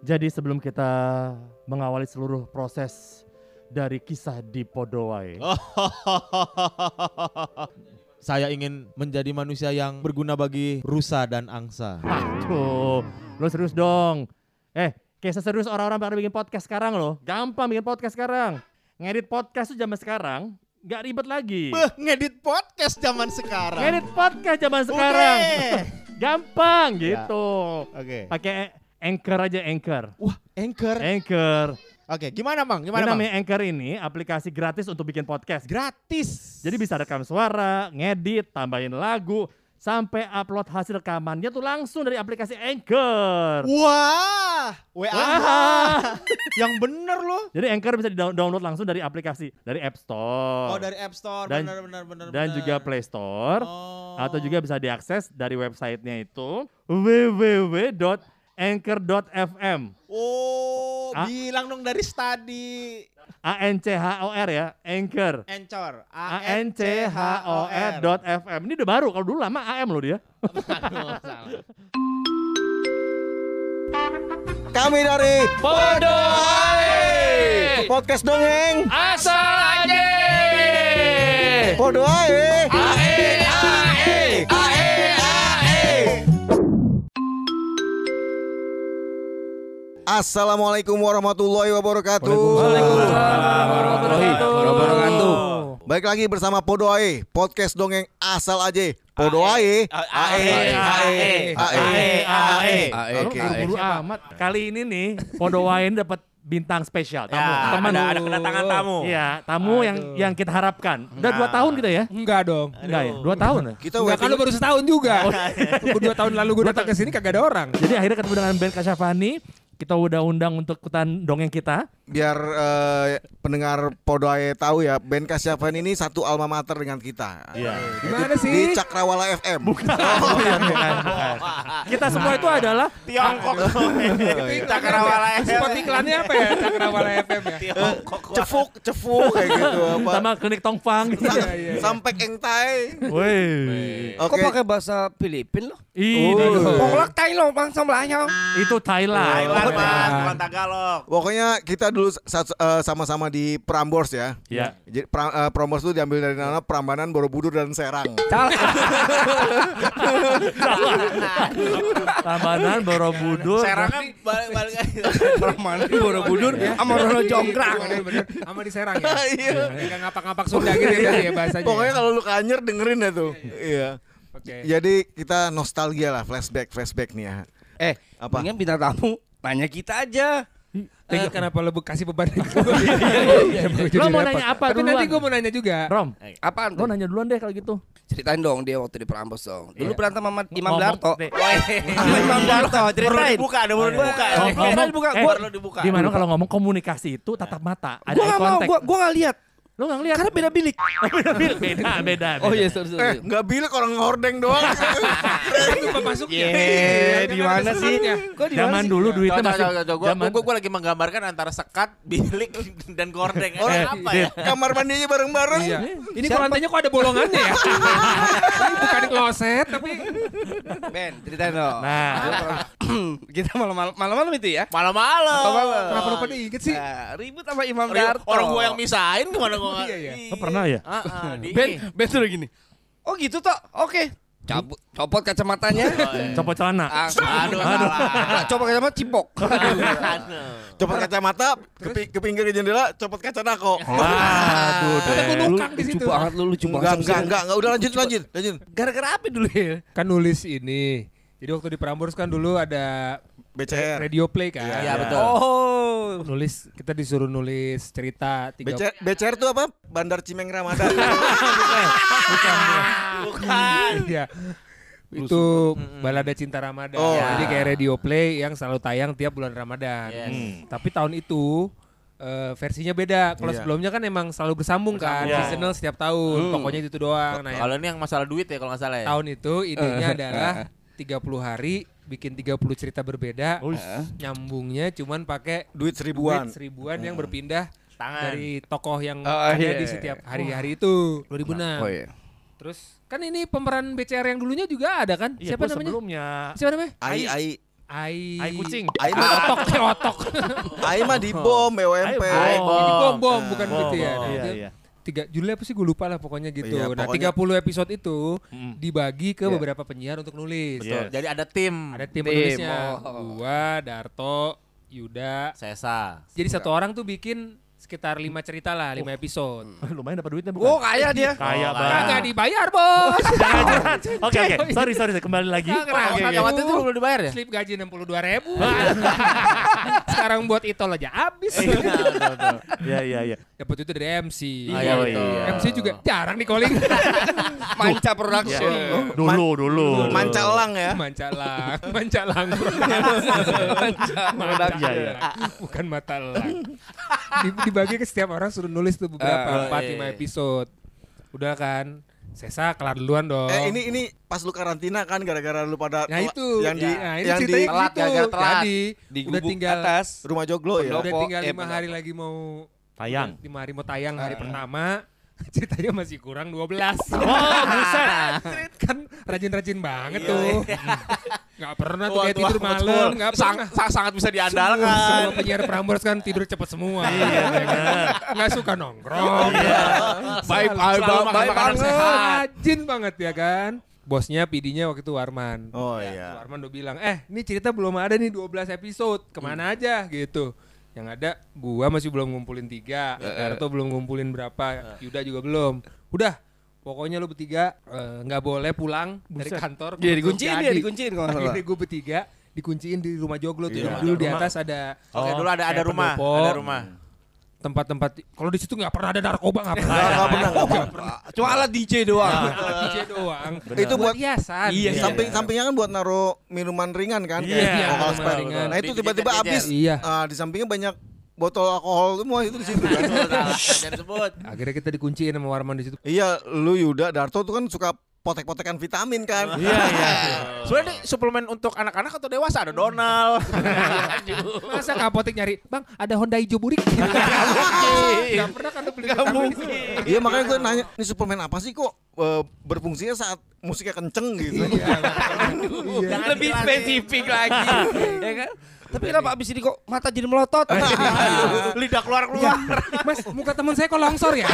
Jadi sebelum kita mengawali seluruh proses dari kisah di Podowai. Saya ingin menjadi manusia yang berguna bagi rusa dan angsa. Tuh, lo serius dong. Eh, kayak serius orang-orang pada bikin podcast sekarang loh. Gampang bikin podcast sekarang. Ngedit podcast tuh zaman sekarang nggak ribet lagi. Beh, ngedit podcast zaman sekarang. Ngedit podcast zaman sekarang. Gampang Ya. gitu. Oke. Pakai Anchor aja Anchor. Wah, Anchor. Anchor. Oke, gimana Bang? Gimana Bang? namanya Anchor ini aplikasi gratis untuk bikin podcast. Gratis. Jadi bisa rekam suara, ngedit, tambahin lagu, sampai upload hasil rekamannya tuh langsung dari aplikasi Anchor. Wah, WA. Wah. yang bener loh. Jadi Anchor bisa di-download langsung dari aplikasi dari App Store Oh, dari App Store. Dan- bener, bener, bener, dan bener. juga Play Store Oh. atau juga bisa diakses dari websitenya itu www.anchor.fm. Oh, Ah. bilang dong dari study A N C H O R ya, Anchor. Anchor. A N C H O R dot FM. Ini udah baru, kalau dulu lama AM loh dia. Kami dari Podoai podcast dongeng. asal aja. Podo ae. Ae ae Assalamualaikum warahmatullahi wabarakatuh. Waalaikumsalam warahmatullahi wabarakatuh. Baik lagi bersama Podo Ae, podcast dongeng asal aja. Podo Ae. Ae ae ae ae. Ae. Oke. Buru amat. Kali ini nih Podowain dapat bintang spesial tamu. Ya, Teman ada, ada kedatangan tamu. Iya, tamu yang yang kita harapkan. Udah dua tahun kita ya? Enggak dong. Enggak ya? Dua tahun ya? Kita Enggak kan waiting. baru setahun juga. Tunggu dua tahun lalu gue datang ke sini kagak ada orang. Jadi akhirnya ketemu dengan Ben Kasyafani. Kita udah undang untuk ikutan dongeng kita. Biar eh, pendengar Podo Ae tahu ya, Ben Kasyavan ini satu alma mater dengan kita. Iya. Gimana Di sih? Cakrawala FM. Bukan, bukan, bukan. Kita semua itu adalah Tiongkok. Itu Cakrawala iklannya- Spot iklannya apa ya? Cakrawala FM ya. Tiongkok. Cefuk, cefuk kayak gitu apa. sama klinik Tongfang. Sa- Iya, iya. Sampai engtai. Woi. Oke. Kok pakai bahasa Filipin loh? Ih, Ponglak Thailand bang Melayu. itu Thailand. Thailand mas, bukan Tagalog. Pokoknya kita dulu sa- eh, sama-sama di Prambors ya. Ya. Jadi pra, eh, Prambors itu diambil dari nama Prambanan, Borobudur dan Serang. Tambanan Borobudur. Serangnya balik-balik aja. Rahman Borobudur sama Rono Jonggrang. Bener-bener. Sama di Serang ya. Iya. Kayak ngapak-ngapak Sunda gitu ya ya bahasanya. Pokoknya kalau lu kanyer dengerin ya tuh. Iya. Oke. Jadi kita nostalgia lah, flashback, flashback nih ya. Eh, Apa? mendingan bintang tamu nanya kita aja. Eh, kenapa lu kasih beban ke gue? Lo mau nanya apa Tapi nanti gue mau nanya juga. Rom, Apaan lo nanya duluan deh kalau gitu. Ceritain dong dia waktu di Prambos dong. Dulu Iya. berantem sama Imam Darto. Imam Darto, ceritain. dibuka, ada perlu dibuka. Oh, ngomong, Perlu dibuka. eh, dibuka. Gimana kalau ngomong komunikasi itu tatap mata, ada Gua eye gak mau, gua gak lihat. Lo nggak ngeliat? Karena beda bilik. beda, beda, beda, beda. Oh iya, beda. sorry, Eh, sorry. nggak bilang orang ngordeng doang. Lupa masuknya. Iya, di mana sih? Kok di mana Zaman sih? dulu duitnya masih zaman gua, gua lagi menggambarkan antara sekat, bilik, dan gordeng. Eh, Orang apa ya? Kamar mandinya bareng-bareng. Iya. Ini kok lantainya kok ada bolongannya ya? Bukan kloset tapi Ben, ceritain dong. Nah, kita malam-malam malam-malam itu ya. Malam-malam. Kenapa lupa diinget sih? Nah, ribut sama Imam Darto. orang gua yang misahin gimana gua nggak- Iya, iya. Ih. lo pernah ya? Ah, ah, di- Ben, Ben tuh gini. Oh gitu toh? Oke. Cabut, copot kacamatanya. Oh, iya. Copot celana. Ah, Aduh, salah. Nah, copot kacamata cipok. Aduh. Copot kacamata, ke, ke pinggir jendela, copot kaca nako. Waduh Ada gunungkang di situ. Lucu banget lu, lucu Enggak, banget. enggak, enggak, enggak, udah lanjut, lanjut, lanjut. Gara-gara apa dulu ya? Kan nulis ini. Jadi waktu di Prambors kan dulu ada BCR. radio play kan. Iya, betul. Oh. Nulis kita disuruh nulis cerita tiga BCR, BCR itu apa? Bandar Cimeng Ramadan. Bukan. Iya. Itu balada cinta Ramadan. Oh. Jadi kayak radio play yang selalu tayang tiap bulan Ramadan. Yes. Hmm. Tapi tahun itu eh, versinya beda. Kalau Iya. sebelumnya kan emang selalu bersambung, kan, Bersambung. seasonal setiap tahun. Pokoknya itu doang. Nah, Kalau ini yang masalah duit ya kalau nggak salah ya. tahun itu idenya adalah 30 hari bikin 30 cerita berbeda. Uish. Nyambungnya cuman pakai Duit duit seribuan. seribuan yang berpindah Tangan. dari tokoh yang Oh, ada iya. di setiap hari-hari itu 2006. Oh iya. Terus kan ini pemeran BCR yang dulunya juga ada kan? Iya, Siapa namanya? sebelumnya Siapa namanya? Ai, ai. Ai. ai kucing. Aing mah Otok, kayak otok. Aing mah di bom BWMP. Aing bom. Ini bom bom bukan Bom, gitu ya. bom. Nah, Iya, iya. Tiga judulnya apa sih gue lupa lah pokoknya gitu. Iya, nah, pokoknya- 30 episode itu Mm. dibagi ke Iya. beberapa penyiar untuk nulis. Betul. Jadi ada tim. Ada tim Tim, penulisnya. oh. Gua, Darto, Yuda. Sesa. Jadi satu orang tuh bikin sekitar lima cerita lah, lima episode. Lumayan dapat duitnya Oh bukan? kaya dia. Kaya Oh, banget. Kagak dibayar, Bos. Oke oke. Sorry sorry kembali lagi. Kagak, Oh, waktu itu belum dibayar ya? Slip gaji 62 ribu. Sekarang buat itol aja habis. Iya iya iya. Dapat itu dari MC. Ah, iya, iya. MC juga jarang di calling. Manca Production. Dulu dulu. Manca elang ya. Mancalang, mancalang. Iya, iya. Bukan mata elang. Di- Dibagi ke setiap orang suruh nulis tuh beberapa, Ah, empat iya, lima iya. episode. Udah kan. Sesa kelar duluan dong. Eh ini ini pas lu karantina kan gara-gara lu pada Nah itu, yang di nah, ini yang di ceritanya telat, gitu. gara-gara telat. Jadi Di udah tinggal atas. rumah joglo ya. udah tinggal eh, lima pendopo. hari lagi mau Tayang. lima hari mau tayang hari Ah. pertama. Ceritanya masih kurang 12 Oh buset. Kan rajin-rajin banget Iya, tuh. Gak pernah tuh kayak tidur malam Gak Sang- pernah. sang- sangat bisa diandalkan. semua penyiar Prambors kan tidur cepet semua. Iya, Nggak suka nongkrong. Baik, Selalu- baik, banget. Rajin banget ya kan? Bosnya PD-nya waktu itu Warman Oh Tuh, iya. Arman udah bilang, eh ini cerita belum ada nih 12 episode, ke mana aja? Gitu. Yang ada gua masih belum ngumpulin tiga, Darto belum ngumpulin berapa, Yuda juga belum. Udah, pokoknya lu bertiga eh, nggak boleh pulang dari kantor. Dia dikunciin jadi. dia, dikunciin kalau. Akhirnya gue bertiga dikunciin di rumah joglo tuh. Iya. Dulu di atas ada Oke, Oh, dulu ada ada rumah, pendopo. ada rumah. Tempat-tempat. Kalau di situ nggak pernah ada narkoba nggak pernah. Nggak pernah nggak pernah. Cuma alat DJ doang. Alat DJ doang. Itu buat hiasan. Iya, iya. samping sampingnya kan buat naruh minuman ringan kan Iya, kayak iya, alkohol spell. ringan. Nah itu tiba-tiba habis. Iya. Ah, di sampingnya banyak botol alkohol semua itu di situ kan. Akhirnya kita dikunciin sama Warman di situ. iya, lu Yuda Darto tuh kan suka potek-potekan vitamin kan. Iya iya. Sebenarnya ini suplemen untuk anak-anak atau dewasa ada Donald. Masa ke apotek nyari, bang ada Honda hijau burik? Gak pernah kan beli vitamin itu. Iya makanya gue nanya, ini suplemen apa sih kok eh, berfungsinya saat musiknya kenceng gitu. Iya. Lebih spesifik lagi. ya kan? Tapi kenapa abis ini kok mata jadi melotot? Lidah keluar-keluar. Mas, muka teman saya kok longsor ya?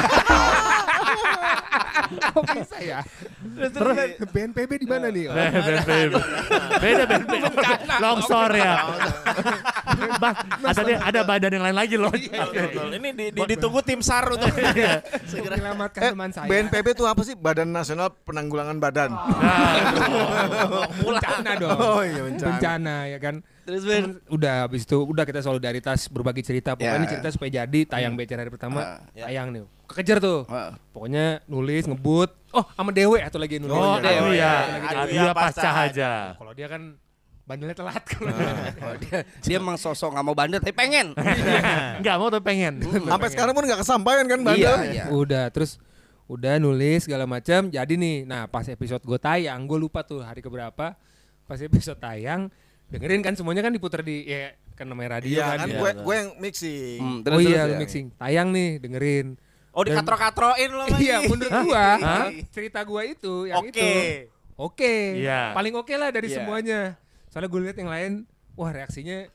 kok bisa ya? Terus BNPB di mana nih? Oh, Beda beda. Beda. Longsor ya. Bang, ada ada badan yang lain lagi loh. Betul. Ini di- di- ditunggu tim SAR untuk menyelamatkan Eh, teman saya. BNPB itu apa sih? Badan Nasional Penanggulangan Badan. bencana dong. Oh iya bencana. bencana ya kan. Terus Ben. Udah habis itu udah kita solidaritas berbagi cerita. Pokoknya Ya. ini cerita supaya jadi tayang BCR hari pertama. Ah, ya. Tayang nih. Kekejar tuh. Pokoknya nulis, ngebut. Oh, sama Dewe atau lagi nulis. Oh, Dewe. aduh ya. Aduh Aduh ya, ya pasca aja. Kalau dia kan bandelnya telat kalau Oh, dia, dia emang sosok nggak mau bandel tapi pengen. Enggak mau tapi pengen. Sampai sekarang pun nggak kesampaian kan iya, bandel. iya. Udah terus udah nulis segala macam. Jadi nih, nah pas episode gue tayang, gue lupa tuh hari keberapa. Pas episode tayang, dengerin kan semuanya kan diputar di ya kan namanya radio Iya kan. kan ya. gue gue yang mixing. Hmm, oh terus, iya, terus, lu ya. mixing. Tayang nih, dengerin. Oh di Dan- katro-katroin lo. Iya, menurut gua, Hah? cerita gua itu yang Oke. itu. Oke. Iya. Paling oke lah dari Iya. semuanya. Soalnya gue lihat yang lain, wah reaksinya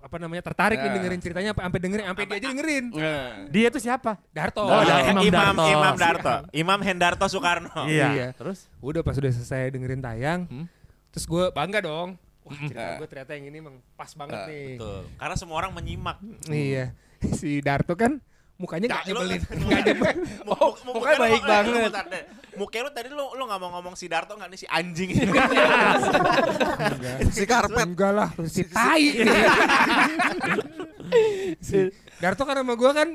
apa namanya tertarik nih Ya. dengerin ceritanya apa sampai dengerin sampai dia aja dengerin. Nah. Dia itu siapa? Darto. Oh, Imam, Imam Imam, Darto. Imam Darto. Imam Hendarto Soekarno. Iya. Iya. Terus? Udah pas udah selesai dengerin tayang, Hmm. terus gue bangga dong. Wah, cerita Ah. gue ternyata yang ini emang pas banget Ah, nih. Betul. Karena semua orang menyimak. Iya. Si Darto kan mukanya gak Nggak, nyebelin. Gak nyebelin. Oh, mukanya baik banget. Mukanya lu tadi lu lu nggak mau ngomong si Darto nggak nih si anjing. Si karpet. Enggak lah, si tai. si Darto kan sama gua kan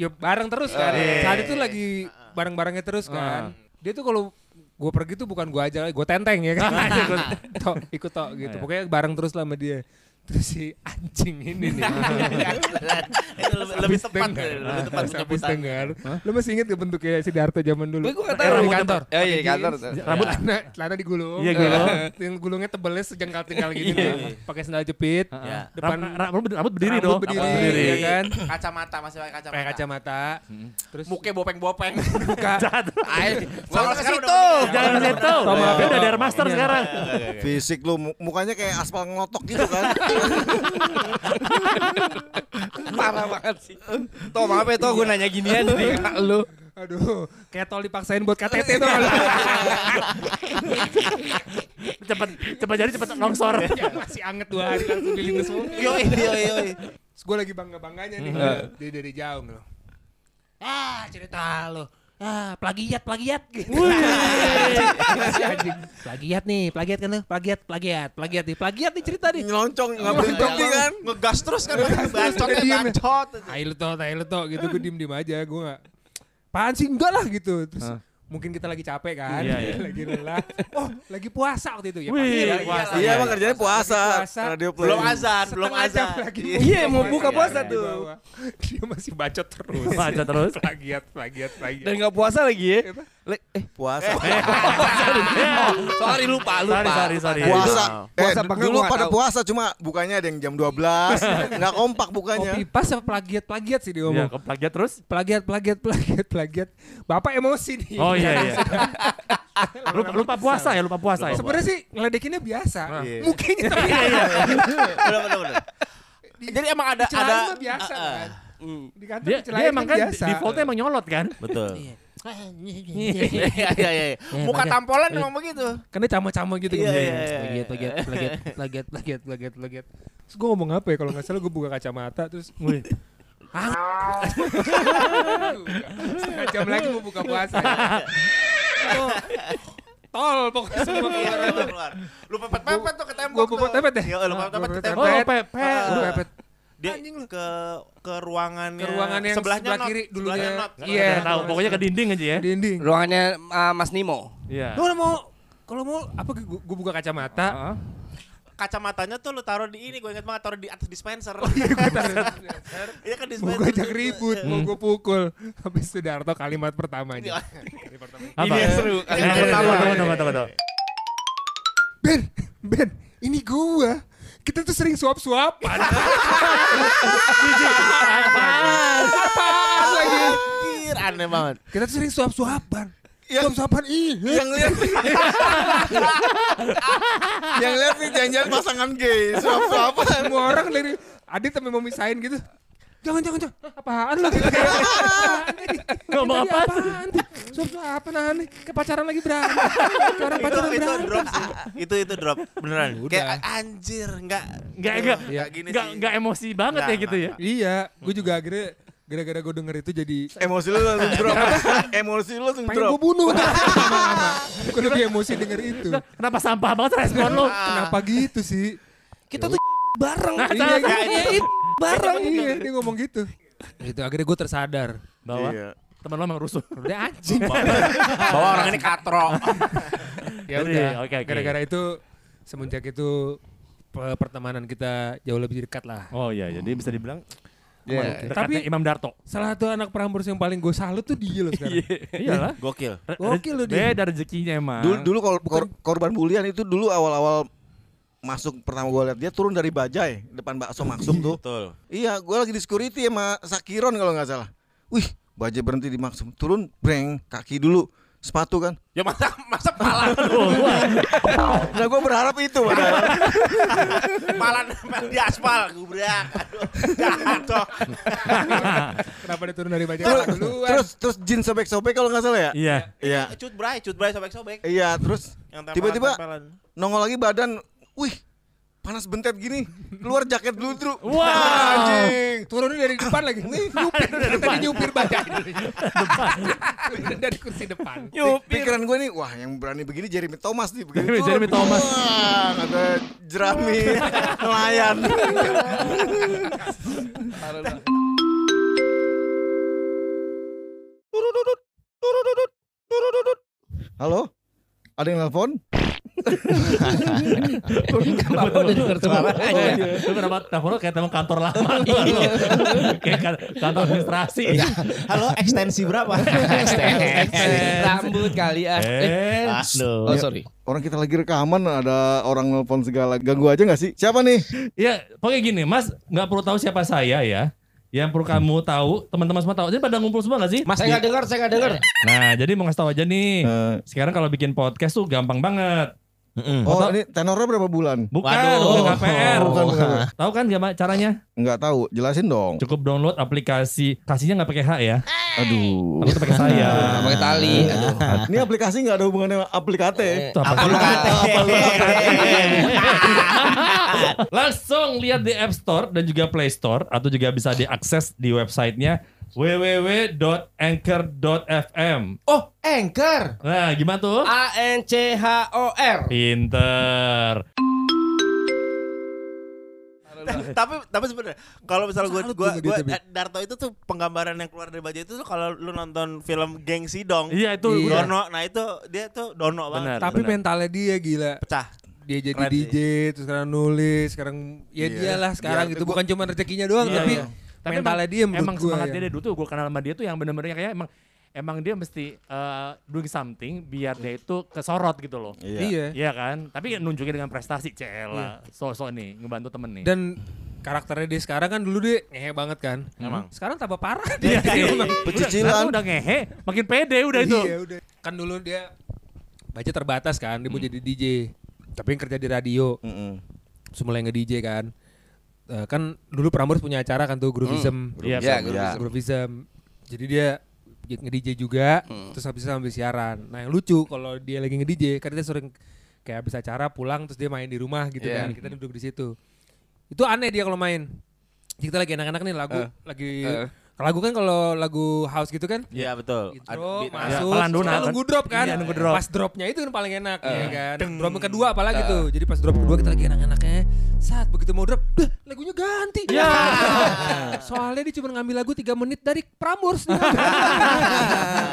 ya bareng terus kan. Iya. Saat itu lagi bareng-barengnya terus kan. Dia tuh kalau gua pergi tuh bukan gua aja, gua tenteng ya kan. Tok, ikut tok gitu. Iya. Pokoknya bareng terus lah sama dia. Terus si anjing ini nih. Itu lebih, lebih tepat, dengar. lebih tepat Habis penyebutannya. dengar. Lu masih inget ke bentuknya si Darto zaman dulu? Gue gak tahu di kantor. Ya iya di kantor. Rambut Celana, celana digulung. Iya, gulung. Yang gulungnya tebalnya sejengkal-jengkal gitu. Pakai sendal jepit. Depan Ram- ra- rambut, berdiri dong. berdiri, Rambut berdiri. ya kan? Kacamata masih pakai kacamata. Pakai kacamata. Terus Muka bopeng-bopeng. buka. Kalau ke situ. Jangan ke situ. Sama Dia udah dari master sekarang. Fisik lu mu- mukanya kayak aspal ngelotok gitu kan. Parah banget sih. Toh maaf ya toh gue nanya ginian nih kak lu. Aduh, kayak tol dipaksain buat KTT tuh. Cepet, cepet jadi cepet longsor. Ya, masih anget dua hari langsung dilindes semua. Yoi, yoi, yoi. Terus gue lagi bangga-bangganya nih. Dari, dari jauh loh. Ah, cerita lo. Ah, plagiat, plagiat gitu. Plagiat nih, plagiat kan lo? Plagiat, plagiat, plagiat nih, plagiat nih cerita nih. Nyeloncong nggak berhenti kan. Ngegas terus kan. Bacot Dia ya, diem. bacot. Toh, tai lu toh gitu gue diem-diem aja, gue gak Apaan sih enggak lah gitu. Terus Hah. Mungkin kita lagi capek kan, Iya, iya. lagi lelah. Oh, lagi puasa waktu itu ya. Wih, pasti ya, puasa. Iya emang kerjanya puasa. Puasa. Radio play. Belum azan, belum azan. lagi. Iya mau buka puasa Di tuh. bawah. Dia masih bacot terus. Bacot terus. Plagiat, plagiat, plagiat. Dan gak puasa lagi ya. Le- eh, Puasa. sorry lupa lupa. Sorry, sorry, sorry. Puasa. Eh, Puasa enggak dulu nggak pada tahu. puasa cuma bukanya ada yang jam 12. Nggak kompak bukanya. Kopi pas apa plagiat, plagiat sih dia Iya, ngomong. kok plagiat terus? Plagiat, plagiat, plagiat, plagiat. Bapak emosi nih. Oh iya iya. lupa, lupa puasa ya, lupa puasa ya. Sebenarnya sih ngeledekinnya biasa. Iya. Mukanya tapi Bener, bener, bener. Jadi emang ada Celana ada biasa Ah, kan. Hmm. Di kantor Dia, dia emang kan biasa. defaultnya emang nyolot kan? Betul. Iya iya iya. Muka tampolan emang begitu. Karena cama-cama gitu Iya, kan. iya, iya. Plagiat, plagiat, plagiat, plagiat, plagiat, plagiat. Terus gue ngomong apa ya kalau nggak salah gue buka kacamata terus. Setengah jam lagi mau buka puasa. ya. Tol pokoknya semua keluar. Keluar. Lu pepet-pepet tuh ke tembok. Gua pepet- tuh. pepet ya? Iya, lu pepet-pepet ke tembok. Oh, pepet. Lu pepet. Dia Anjing lu. ke ke ruangannya Ke ruangan yang sebelahnya sebelah kiri dulunya. Iya. Tahu, pokoknya ke dinding aja ya. Dinding. Ruangannya ah, Mas Nimo. Iya. Lu mau kalau mau apa gue buka kacamata. Heeh. Kacamatanya tuh lu taruh di ini, gue inget banget taruh di atas dispenser. Iya kan Mau dispenser. gue ajak ribut, mau gue pukul. Habis itu Darto kalimat pertamanya. Apa? Ini yang seru. Eh, eh, Tunggu, tunggu, tunggu, tunggu, tunggu. Ben, Ben, ini gua. Kita tuh sering suap-suapan. Apaan lagi? Anjir, aneh banget. Kita tuh sering suap-suapan. Yang- Suap-suapan iya. yang lihat yang lihat nih jangan-jangan pasangan gay suap apa Semua orang dari Adit sampai mau misahin gitu. Jangan, jangan, jangan. Apaan lu? Gitu, kayak? Ngomong apaan? apaan? Suap-suapan aneh. Kayak pacaran lagi berantem. Kayak orang itu pacaran itu berantem. drop sih. Itu itu drop beneran. Udah. Kayak anjir, enggak Enggak, enggak. Nggak gini enggak emosi banget Nggak, ya gitu ya. Iya, gue juga akhirnya gara-gara gue denger itu jadi emosi lu langsung drop emosi lu langsung pengen gue bunuh. Gue lebih emosi denger itu. Kenapa sampah banget respon lu? Kenapa gitu sih? Kita tuh bareng. Nah, Iya, salah, iya, salah. iya, bareng iya dia ngomong gitu. Itu akhirnya gue tersadar. Bahwa Iya. teman lo emang rusuh. Udah anjing. bahwa orang ini katro. ya udah. oke, oke. Gara-gara itu semenjak itu pe- pertemanan kita jauh lebih dekat lah. Oh iya, jadi bisa dibilang Iya. dekatnya Tapi- Imam Darto. Salah satu anak Prambors yang paling gue salut tuh dia loh sekarang. Iyalah. Gokil. Gokil lu dia. Beda rezekinya emang. dulu dulu kor- kor- korban bulian itu dulu awal-awal masuk pertama gue lihat dia turun dari bajai depan bakso maksum tuh Betul. iya gue lagi di security sama Sakiron kalau nggak salah wih bajai berhenti di maksum turun breng kaki dulu sepatu kan Ya masa masa pala nah gue berharap itu pala nempel di aspal gubrak. Aduh. Jatuh. Kenapa dia turun dari bajai terus duluan? terus terus jin sobek-sobek kalau nggak salah ya Iya. iya Cut bray, cut bray sobek-sobek. iya terus tiba-tiba nongol lagi badan wih panas bentet gini keluar jaket dulu dulu Wah. anjing turunnya dari depan lagi. Nih, nyupir. Tadi nyupir. Turun dari kursi depan. Pi- pikiran gue nih wah yang berani begini Jeremy Thomas nih begini Jeremy Thomas. wah kata jerami nelayan halo ada yang nelfon Bapak udah dengar suaranya. Oh, iya. Lu kenapa telepon lu kayak telepon kantor lama lu. Kayak kan- kantor administrasi. Halo, ekstensi berapa? Rambut kali ah. Eh, Oh sorry. Orang kita lagi rekaman ada orang nelpon segala ganggu aja nggak sih? Siapa nih? ya pokoknya gini, Mas nggak perlu tahu siapa saya ya. Yang perlu kamu tahu, teman-teman semua tahu. Jadi pada ngumpul semua gak sih? Mas saya nggak dengar, saya nggak dengar. Nah, jadi mau ngasih tahu aja nih. Eh, Sekarang kalau bikin podcast tuh gampang banget. Oh ini tenornya berapa bulan? Bukan, Waduh. bukan KPR. Bukan, bukan. Tahu kan gimana caranya? Nggak tahu, jelasin dong. Cukup download aplikasi. Kasihnya nggak pakai H ya. Aduh. Tapi pakai saya. Pakai tali. Aduh. Ini aplikasi nggak ada hubungannya sama aplikate. Sih? Langsung lihat di App Store dan juga Play Store atau juga bisa diakses di websitenya www.anchor.fm. Oh, Anchor. Nah, gimana tuh? A N C H O R. Pinter. tapi tapi sebenarnya kalau misalnya gue gue tapi. Darto itu tuh penggambaran yang keluar dari baju itu tuh kalau lu nonton film Geng Sidong Iya itu Iya. Dono nah itu dia tuh Dono banget Tapi benar. mentalnya dia gila. pecah Dia jadi Keren sih. DJ, terus sekarang nulis, sekarang ya Iya. dialah sekarang Iya, gitu. Bukan cuma rezekinya doang, Iya, tapi iya. Tapi mentalnya dia menurut emang gua semangat ya. dia dari dulu tuh gue kenal sama dia tuh yang bener-bener kayak emang emang dia mesti eh, doing something biar dia itu kesorot gitu loh. Iya. Iya kan? Tapi nunjukin dengan prestasi cela. Sosok nih ngebantu temen nih. Dan karakternya dia sekarang kan dulu dia ngehe banget kan. Emang. Sekarang tambah parah Iya dia. Emang. Pecicilan. Udah, udah ngehe, makin pede udah itu. Iya, udah. Kan dulu dia baca terbatas kan, dia mau jadi DJ. Tapi yang kerja di radio, Mm-mm. terus mulai nge-DJ kan. Eh, kan dulu Prambors punya acara kan tuh Groovism. Iya, Ya, betul. Iya. Groovism. Jadi dia nge-DJ juga, Hmm. terus habis itu sambil siaran. Nah yang lucu kalau dia lagi nge-DJ, kan dia sering kayak habis acara pulang terus dia main di rumah gitu Iya. kan. Kita duduk di situ. Itu aneh dia kalau main. Kita lagi enak-enak nih lagu, Eh. lagi Eh. Lagu kan kalau lagu house gitu kan? Iya betul. Intro beat- masuk Ya, pelan dulu, nah, nunggu drop kan? Iya, nunggu drop. pas dropnya itu kan paling enak Eh. ya kan? Drop yang kedua apalagi tuh. Jadi pas drop kedua kita lagi enak-enaknya. Saat begitu mau drop dah lagunya ganti. Ya. soalnya dia cuma ngambil lagu 3 menit dari Prambors. Nih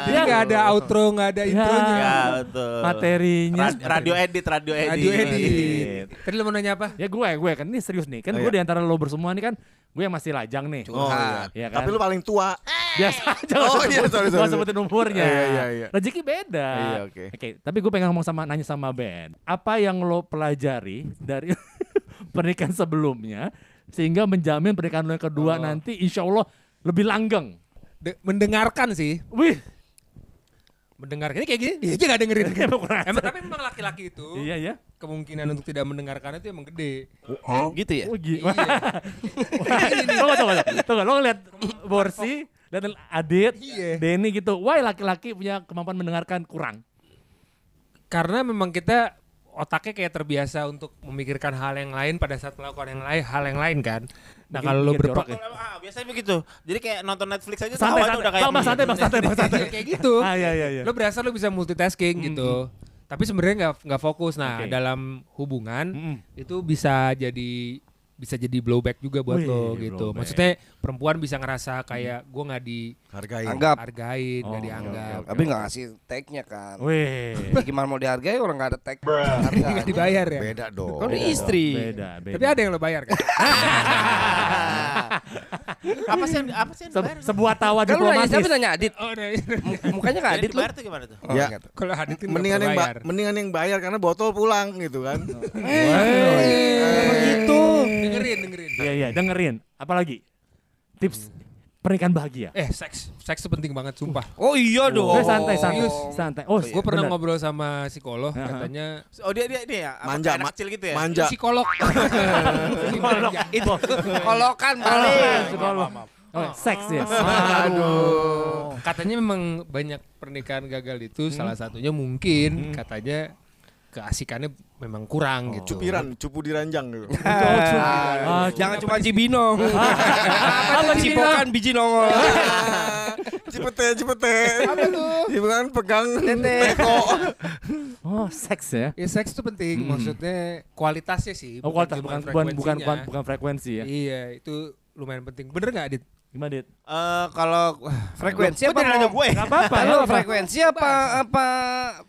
jadi nggak ada outro nggak ada intronya. Ya betul. Materinya. Ra- radio edit radio edit. Radio edit. Tadi lo mau nanya apa? Ya gue, gue kan ini serius nih. Kan Oh, gue iya. di antara lo bersemua nih kan, gue yang masih lajang nih. Oh, iya. Iya kan? Tapi lu paling tua. biasa aja. Oh, nggak iya, sorry, sorry. sebutin umurnya. Iya, iya, iya. Rezeki beda. Iya, oke. tapi gue pengen ngomong sama nanya sama Ben. Apa yang lo pelajari dari pernikahan sebelumnya sehingga menjamin pernikahan lo yang kedua Oh. nanti insya Allah lebih langgeng. De- mendengarkan sih Wih, mendengarkan ini kayak gini dia aja nggak dengerin Emang emang tapi memang laki-laki itu iya ya. Kemungkinan untuk tidak mendengarkan itu emang gede Gitu ya. Oh, gi- Iya. Tunggu, tunggu, tunggu. Lo ngeliat Borsi dan Adit, Iya. Denny gitu. Why laki-laki punya kemampuan mendengarkan kurang? karena memang kita otaknya kayak terbiasa untuk memikirkan hal yang lain pada saat melakukan yang lain hal yang lain kan nah Bikin- kalau lo berpak ya. Ah, biasanya begitu. Jadi kayak nonton Netflix aja Santai, santai. udah kayak Bang, bang, santai, bang, santai, bang, santai. kayak gitu Ah, iya, iya, iya. lo berasa lo bisa multitasking gitu tapi sebenarnya nggak nggak fokus nah Oke. dalam hubungan Mm-mm. itu bisa jadi bisa jadi blowback juga buat Wih, lo gitu blowback. maksudnya perempuan bisa ngerasa kayak gue nggak. Anggap. dihargain nggak Oh, dianggap Tapi nggak ngasih tag-nya kan. Wih, Gimana mau dihargai orang nggak ada tag. nggak dibayar ya Beda dong. Udah istri. beda, beda. tapi ada yang lo bayar kan apa sih yang apa sih yang Se- dibayar? sebuah tawa lu nanya diplomatis. siapa nanya Adit? oh nah, Mu- Mukanya nggak Adit lu. dibayar tuh gimana tuh? Oh, Ya. kalau Adit Mendingan yang mendingan yang bayar karena botol pulang gitu kan. gitu. Dengerin, dengerin. Iya, iya, dengerin. Apalagi? Tips pernikahan bahagia. Eh, seks, seks itu penting banget, sumpah. Oh iya dong. Eh, santai, santai, santai. Oh, Gue pernah bener. ngobrol sama psikolog, katanya Oh dia dia dia ya? Manja, anak ma- kecil gitu ya? Manja. psikolog. Itu kolokan balik. Psikolog. Oh, seks ya. Aduh. katanya memang banyak pernikahan gagal itu salah satunya mungkin katanya keasikannya memang kurang gitu. Cupiran, cupu diranjang gitu. Ah, Jangan cuma cibinong. Apa Cipokan biji nongol. Cipete, cipete. Apa tuh? Cipokan pegang teko. Oh, seks ya. Ya seks itu penting, maksudnya kualitasnya sih. Oh, kualitas bukan bukan bukan bukan, bukan frekuensi ya. Iya, itu lumayan penting. Bener nggak, Dit? Gimana, Dit? Eh kalau Frekuensi apa nanya gue? Gak apa-apa. Apa-apa. frekuensi apa apa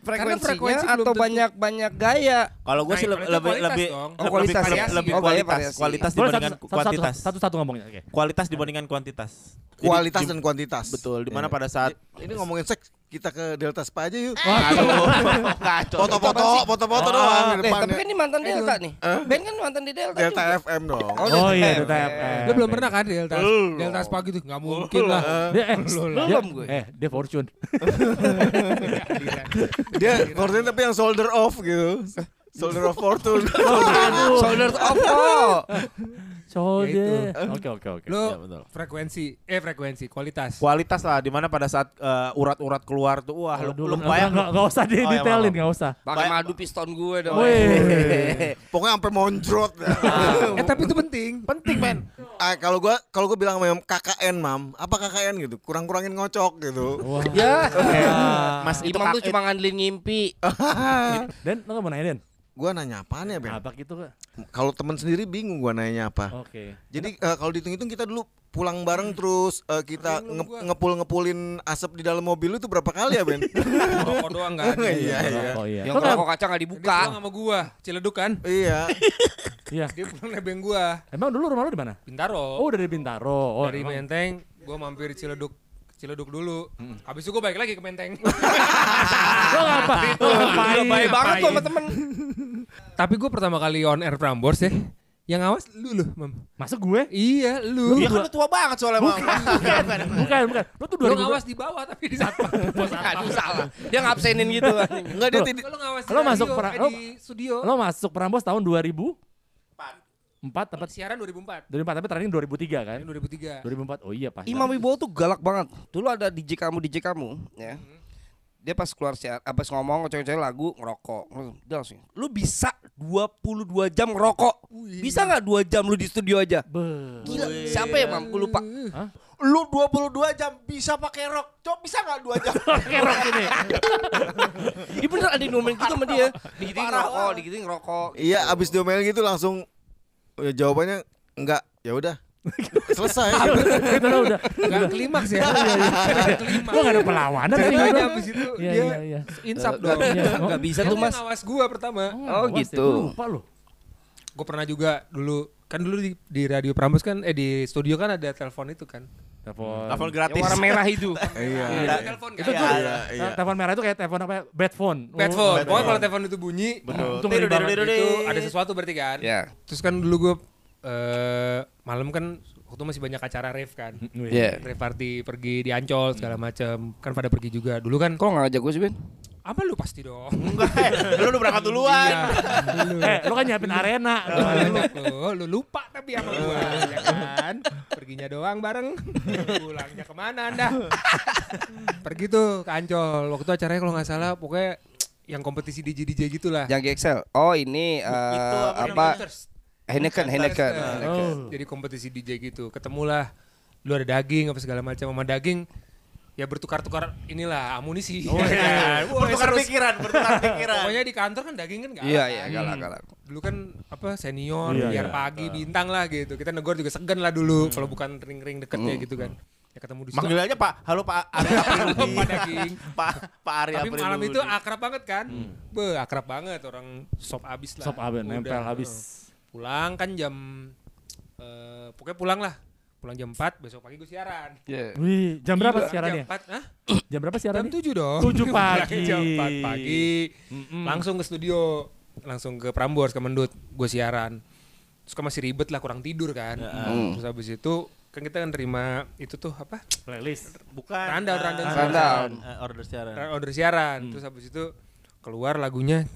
frekuensinya frekuensi atau tentu. banyak banyak gaya? Kalau gue Nah, sih kalau lebih itu lebih kualitas lebih. Oh, kualitas lebih, ya? lebih Oh, kualitas kualitas Boleh dibandingkan satu, satu, kuantitas. satu, satu ngomongnya. Oke. Kualitas dibandingkan kuantitas. Kualitas di- dan kuantitas. betul. Di mana Iya. pada saat Ini ngomongin seks, kita ke Delta Spa aja yuk. Ngaco. Foto-foto, foto-foto doang di Eh, tapi depannya. kan ini mantan Delta nih. Ben kan mantan di Delta. Delta juga. FM dong. Oh iya, FM. Delta FM. Dia belum pernah kan Delta Delta Spa gitu. Enggak mungkin lah. Dia, eh, Belum gue. eh, dia Fortune. Dia Fortune tapi yang shoulder off gitu. Shoulder of fortune. Shoulder of oh. Ya Oke, oke, oke. Lo Iya, betul. frekuensi, eh frekuensi, kualitas. kualitas lah di mana pada saat eh, urat-urat keluar tuh wah lu, nggak- bayang nggak nggak usah di Oh, ya, detailin, maaf. nggak usah. Pakai madu piston gue dong. Pokoknya sampai monjrot. Eh tapi itu penting. penting men Ah, kalau gua kalau gua bilang sama KKN, Mam, apa KKN gitu? Kurang-kurangin ngocok gitu. Wah. Ya. mas itu Imam tuh kak- cuma ngandelin ngimpi. Den, lo nggak mau nanya Den? Gua nanya apaan ya, Ben? Apa gitu kak? Kalau temen sendiri bingung gua nanya apa. Oke. Jadi eh, kalau dihitung-hitung kita dulu pulang bareng terus eh, kita nge- ngepul-ngepulin asap di dalam mobil itu berapa kali ya, Ben? Rokok doang enggak ada. Iya, iya. Oh iya. Yang nggak- rokok kaca nggak Dia dibuka. pulang sama gua, Ciledug kan. iya. Iya. Dia pulang nebeng gua. Emang dulu rumah lo di mana? Bintaro. Oh, dari Bintaro. Oh, dari emang- Menteng, gua mampir Ciledug Ciledug dulu. Habis itu gua balik lagi ke Menteng. Lo ngapa? Lo ngapain? Baik banget tuh sama temen. Tapi gua pertama kali on air Prambors ya. Yang awas lu loh, Mam. Masuk gue? Iya, lu. Iya kan lu tua banget soalnya Bang. Bukan, bukan. Lo tuh Lu 2000 ngawas di bawah tapi di satpam. Bos Aduh salah. Dia ngabsenin gitu. Enggak dia tidak Lu ngawas Lo masuk radio, pra- eh, lo- di studio. Lo masuk Prambos tahun 2000? 4 tepat siaran 2004. 2004 tapi terakhir 2003 kan? Ini 2003. 2004. Oh iya pas. Imam Wibowo tuh galak banget. Dulu ada DJ kamu DJ kamu, ya. Dia pas keluar siar, abis ngomong ngoceh-ngoceh lagu ngerokok. Dia langsung, lu bisa 22 jam ngerokok. Bisa nggak 2 jam lu di studio aja? Be. Gila, siapa ya, Mam? Gue lupa. Lu 22 jam bisa pakai rok. Coba bisa enggak 2 jam? Kerok ini. Iya bener ada yang ngomongin gitu sama dia. Digiting ngerokok, digiting ngerokok. Iya, abis diomelin gitu langsung ya, jawabannya enggak. Ya udah. Selesai. Itu lo udah. Enggak klimaks ya. Enggak klimaks. Lo gak ada perlawanan Jadi tadi gitu. abis itu Iya, dia iya, iya. insap dong. Iya. Gak bisa tuh mas. ngawas gua pertama. Oh, awas gitu. ya, gua Lupa lo. Gue pernah juga dulu kan dulu di, di radio Prambos kan eh di studio kan ada telepon itu kan. Telepon. Telepon Yang gratis. warna merah itu. Iya. Telepon kan. Itu tuh Iya, iya. telepon merah itu kayak telepon apa? ya? Bad phone. Bad Oh, phone. Pokoknya kalau telepon itu bunyi, Betul. Itu ada sesuatu berarti kan. Terus kan dulu gue eh malam kan waktu masih banyak acara rave kan. Wih. Iya. Rave party pergi di Ancol segala macam. Kan pada pergi juga. Dulu kan Kok nggak ngajak gue sih Ben? apa lu pasti dong. Enggak, eh, lu udah berangkat duluan. Eh, lo kan nyiapin arena. lu, lu lupa tapi sama gua ya kan perginya doang bareng pulangnya ke mana anda pergi tuh ke Ancol waktu itu acaranya kalau nggak salah pokoknya yang kompetisi DJ DJ gitulah Yang GXL. Oh ini eh, Itu apa? Heineken, Heineken. Oh. jadi kompetisi DJ gitu ketemulah lu ada daging apa segala macam sama daging ya bertukar-tukar inilah amunisi Oh, ya iya. Wah, Bertukar seru- pikiran, bertukar pikiran. Pokoknya di kantor kan daging kan galak Iya iya galak galak. Dulu kan apa senior, Iya, biar iya. pagi bintang lah gitu. Kita negor juga segan lah dulu kalau bukan ring-ring deketnya gitu kan. Ya ketemu di situ. Manggil aja Pak. Halo Pak April. Pak daging. Pak Pak Ari Tapi malam itu akrab banget kan. Be, akrab banget orang sop abis lah. Sop Udah, nempel habis. Pulang kan jam eh pokoknya pulang lah. Pulang jam 4, besok pagi gue siaran. Iya. Wih, jam berapa Gila, siarannya? Jam 4, hah? Jam berapa Jam siarannya? 7 dong. 7 pagi. jam 4 pagi. Mm-mm. Langsung ke studio. Langsung ke Prambors, ke Mendut. Gue siaran. Terus kan masih ribet lah, kurang tidur kan. Terus habis itu, kan kita kan terima itu tuh apa? Playlist. bukan Rundown, eh, rundown, rundown. eh, order siaran. Order siaran. Terus habis itu keluar lagunya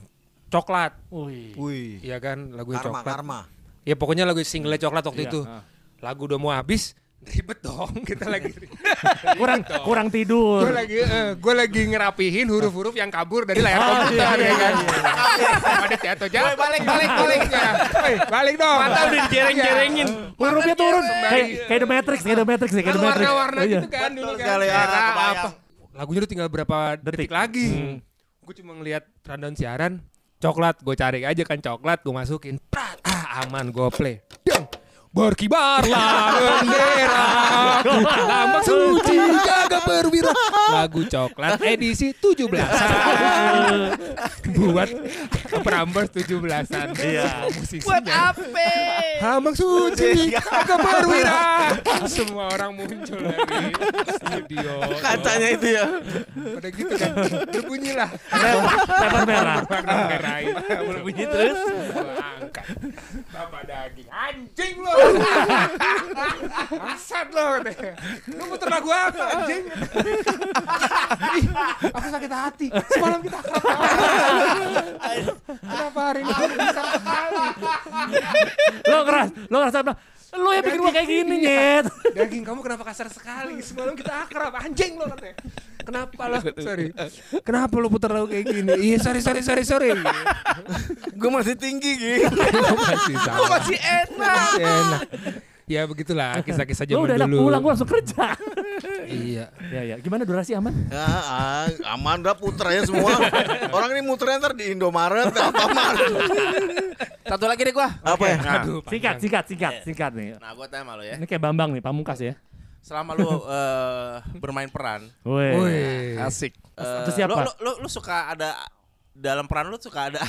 Coklat. Wih. Wih. Iya kan, lagunya Karma, Coklat. karma. Ya pokoknya lagu single Coklat waktu Iya, itu. ah. Lagu udah mau habis, ribet dong kita lagi. Kurang kurang tidur. gue lagi eh, gue lagi ngerapihin huruf-huruf yang kabur dari layar Oh, komputer iya, ya iya, kan. iya. Ada jatuh jatuh. Balik, balik, balik. Woi, balik dong. Mata udah dijereng-jerengin. Hurufnya turun. Kayak kayak The Matrix, kayak The Matrix, kayak Kan The Matrix. warna-warna Iya. gitu kan dulu kan. ya, Era kebayang. apa? Lagunya udah tinggal berapa detik, Detik. lagi. Hmm. Gue cuma ngeliat rundown siaran, coklat, gue cari aja kan coklat, gue masukin, prat, ah aman, gue play. Berkibarlah bendera. Lambang suci gagah perwira. Lagu coklat edisi 17 Buat Prambors 17-an Iya. Buat apa? Lambang suci gagah perwira. Semua orang muncul dari studio. Kacanya itu ya. Pada gitu kan Berbunyilah Pepper merah. Warna merah. Ini Berbunyi terus. Angkat. Bapak daging Anjing lo Asat lo katanya. Lu muter lagu apa anjing? Ih, Aku sakit hati. Semalam kita akrab. Kenapa hari ini? Aku bisa sekali Lo keras, lo ngerasa bilang, lo yang bikin gua kayak gini nyet. Daging kamu kenapa kasar sekali? Semalam kita akrab Anjing lo katanya. Kenapa lo Sorry. Kenapa lo putar lagu kayak gini? Iya sorry sorry sorry sorry. Gue masih tinggi gitu. Gue masih enak? Masih enak Ya begitulah kisah-kisah zaman udah enak dulu pulang, gua langsung kerja. Iya Ya ya, gimana durasi aman? Ya, ah, aman dah puternya semua. Orang ini muternya ntar di Indomaret apa Maret. Satu lagi deh gua. Apa ya? Nah, Aduh, Singkat, singkat, singkat, singkat nih. nah gua tanya sama lo ya. Ini kayak Bambang nih, pamungkas ya. Selama lu eh, bermain peran, Woi. Woi. Asik. eh, Itu siapa? Lu, lu, lu, lu suka ada dalam peran lu suka ada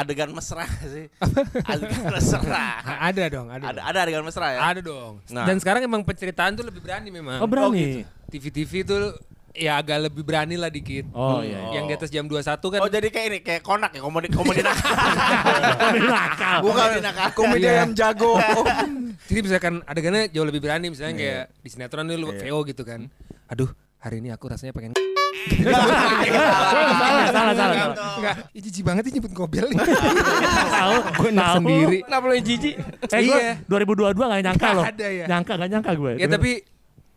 adegan mesra sih. adegan mesra. Ada dong, ada. Ada ada adegan mesra ya? Ada dong. Nah. Dan sekarang emang penceritaan tuh lebih berani memang. Oh berani. TV-TV tuh ya agak lebih berani lah dikit. Oh iya. iya. Yang di atas jam 21 kan. Oh jadi kayak ini kayak konak ya komedi komedi nakal. Komedi nakal. Bukan Komedi nakal. komedi Iya. yang jago. Jadi misalkan adegannya jauh lebih berani misalnya kayak di sinetron nih lu VO gitu kan. Aduh, hari ini aku rasanya pengen salah, salah, salah, salah. Enggak, jijik banget ini nyebut ngobel nih. Tahu, Gue enak tahu. sendiri. Kenapa lo yang jijik? Eh gue Iya. 2022 gak nyangka loh. Ya. Nyangka gak nyangka gue. Ya tapi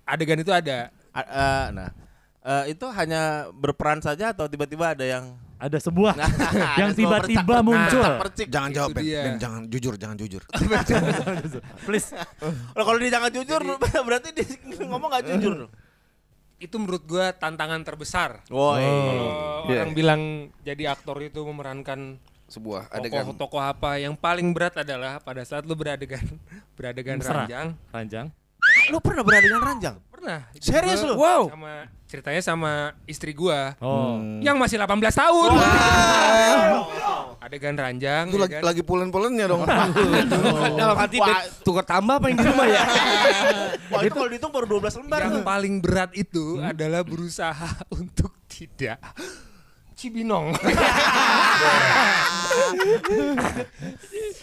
adegan itu ada. Eh, nah, eh, itu hanya berperan saja atau tiba-tiba ada yang ada sebuah Nah, yang tiba-tiba muncul. percak percik. Jangan jawab, Ben. jangan jujur, jangan jujur. Please. Kalau dia jangan jujur berarti dia ngomong gak jujur. Itu menurut gua tantangan terbesar. Woi. Kalau Iya. orang bilang jadi aktor itu memerankan Sebuah adegan. tokoh-tokoh apa yang paling berat adalah pada saat lu beradegan beradegan Mesra. ranjang. Ranjang. Lu pernah beradegan ranjang? Pernah. Serius lu? Wow. Sama ceritanya sama istri gua Oh. yang masih 18 tahun. Adegan ranjang Itu ya lagi, kan? lagi pulen-pulennya dong. Dalam hati tukar tambah apa yang di rumah ya? Wah, itu kalau dihitung baru 12 lembar yang tuh. paling berat itu adalah berusaha untuk tidak cibinong.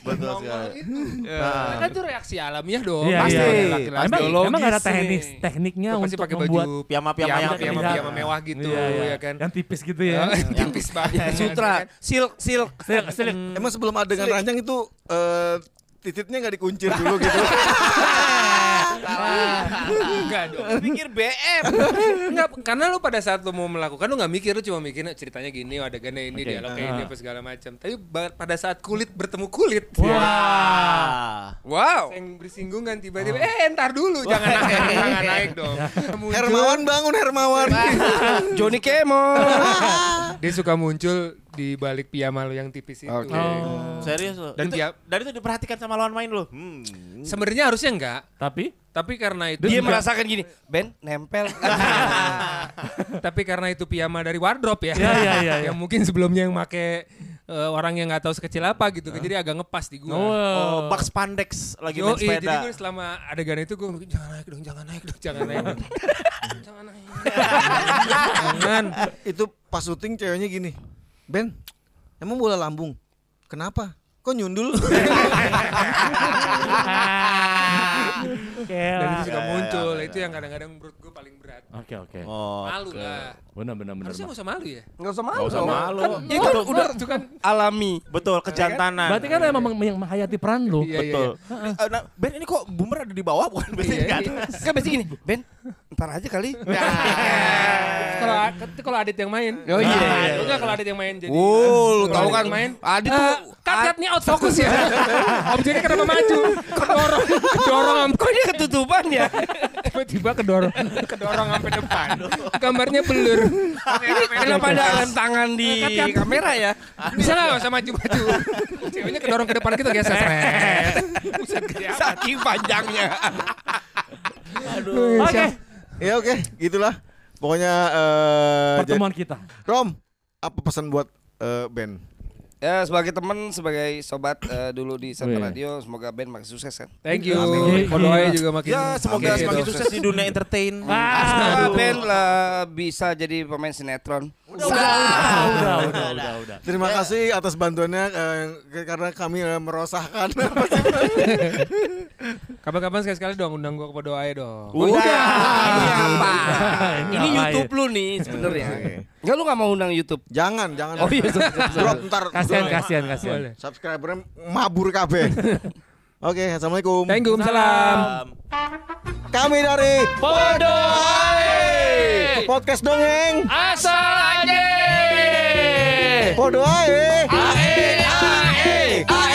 Betul sekali. itu. Nah. Kan itu reaksi alamiah dong. Iya, Pasti iya. laki-laki Emang, biologis emang ada nih. teknik tekniknya Pasti untuk pakai membuat baju Piyama-piyama yang piyama, terlihat. piyama mewah gitu Iya, iya. ya kan. Yang tipis gitu ya. yang tipis banget. Sutra, silk, silk. Silik, silik. Emang sebelum adegan ranjang itu titiknya nggak dikuncir dulu gitu. Enggak dong. Pikir BM. Enggak, karena lu pada saat lu mau melakukan lu nggak mikir lu cuma mikir ceritanya gini, oh, adegannya ini, Oke. dialog kayak ini apa segala macam. Tapi pada saat kulit bertemu kulit, Wah. Wow. yang bersinggungan tiba-tiba, eh entar dulu, jangan naik, jangan naik dong. Muncul- Hermawan bangun Hermawan. Johnny Kemo. dia suka muncul di balik piyama lu yang tipis itu. Oke. Oh. Serius lu? Dan itu, dia- dan itu diperhatikan sama lawan main lu. Hmm. Sebenarnya harusnya enggak, Tapi tapi karena itu Dia juga- merasakan gini, Ben nempel. tapi karena itu piyama dari wardrobe ya. Iya, iya, iya, iya. yang mungkin sebelumnya yang make eh, orang yang nggak tahu sekecil apa gitu, jadi agak ngepas di gua. oh, Oh, Bugs Pandex lagi Yo, main jadi sepeda. gue selama adegan itu gue jangan naik dong, jangan naik dong, jangan naik dong. jangan naik. jangan. itu pas syuting ceweknya gini. Ben, emang bola lambung. Kenapa? Kok nyundul? Dan itu suka Ya, ya, muncul, ya, itu yang kadang-kadang menurut gue paling berat. Oke oke. Oh, Malu lah. Benar benar benar. Harusnya gak usah malu ya. Enggak usah malu. Nggak usah malu. Kan, ya kan udah itu kan alami. Betul, kejantanan. Berarti kan emang yang menghayati peran lu. Iya, iya, Betul. Eh, nah, Ben ini kok boomer ada di bawah bukan Ben Iya, di iya. atas? Kan pasti gini, Ben, ntar aja kali. Kalau itu kalau Adit yang main. Oh iya. Enggak kalau Adit yang main jadi. Oh, tahu kan main. Adit Eh, tuh lihat nih out fokus ya. Om Joni kenapa maju? Kedorong, kedorong am- kok dia ketutupan ya? tiba-tiba kedorong, kedorong sampai depan. Gambarnya blur. Kenapa ada rem tangan di kamera ya? Bisa nggak usah maju-maju? Ceweknya kedorong ke depan kita geser. Gede amat. Saking panjangnya. Oke, Ya oke, gitulah. Pokoknya jadi- pertemuan kita. Rom, apa pesan buat eh, band? Ya sebagai teman, sebagai sobat eh, dulu di Santa. Radio, semoga band makin sukses kan. Thank you. Amin. Podoai juga makin. Ya semoga makin semakin sukses di dunia entertain. Semoga band lah bisa jadi pemain sinetron. Udah, udah, udah, udah, udah, udah. Terima kasih atas bantuannya eh, karena kami eh, merosahkan. Kapan-kapan sekali-sekali dong undang gua ke Podoai dong. Udah. Ini apa? Ini Ini apa YouTube lu nih sebenarnya. Enggak lu gak mau undang YouTube? jangan, jangan. Oh iya. Drop ntar Kasihan, drop. kasihan, kasihan. Subscribernya mabur kabeh. Oke, assalamualaikum. Thank you, salam. Kami dari Podoai podcast dongeng. Asal aja. Podoai. Ae ae ae.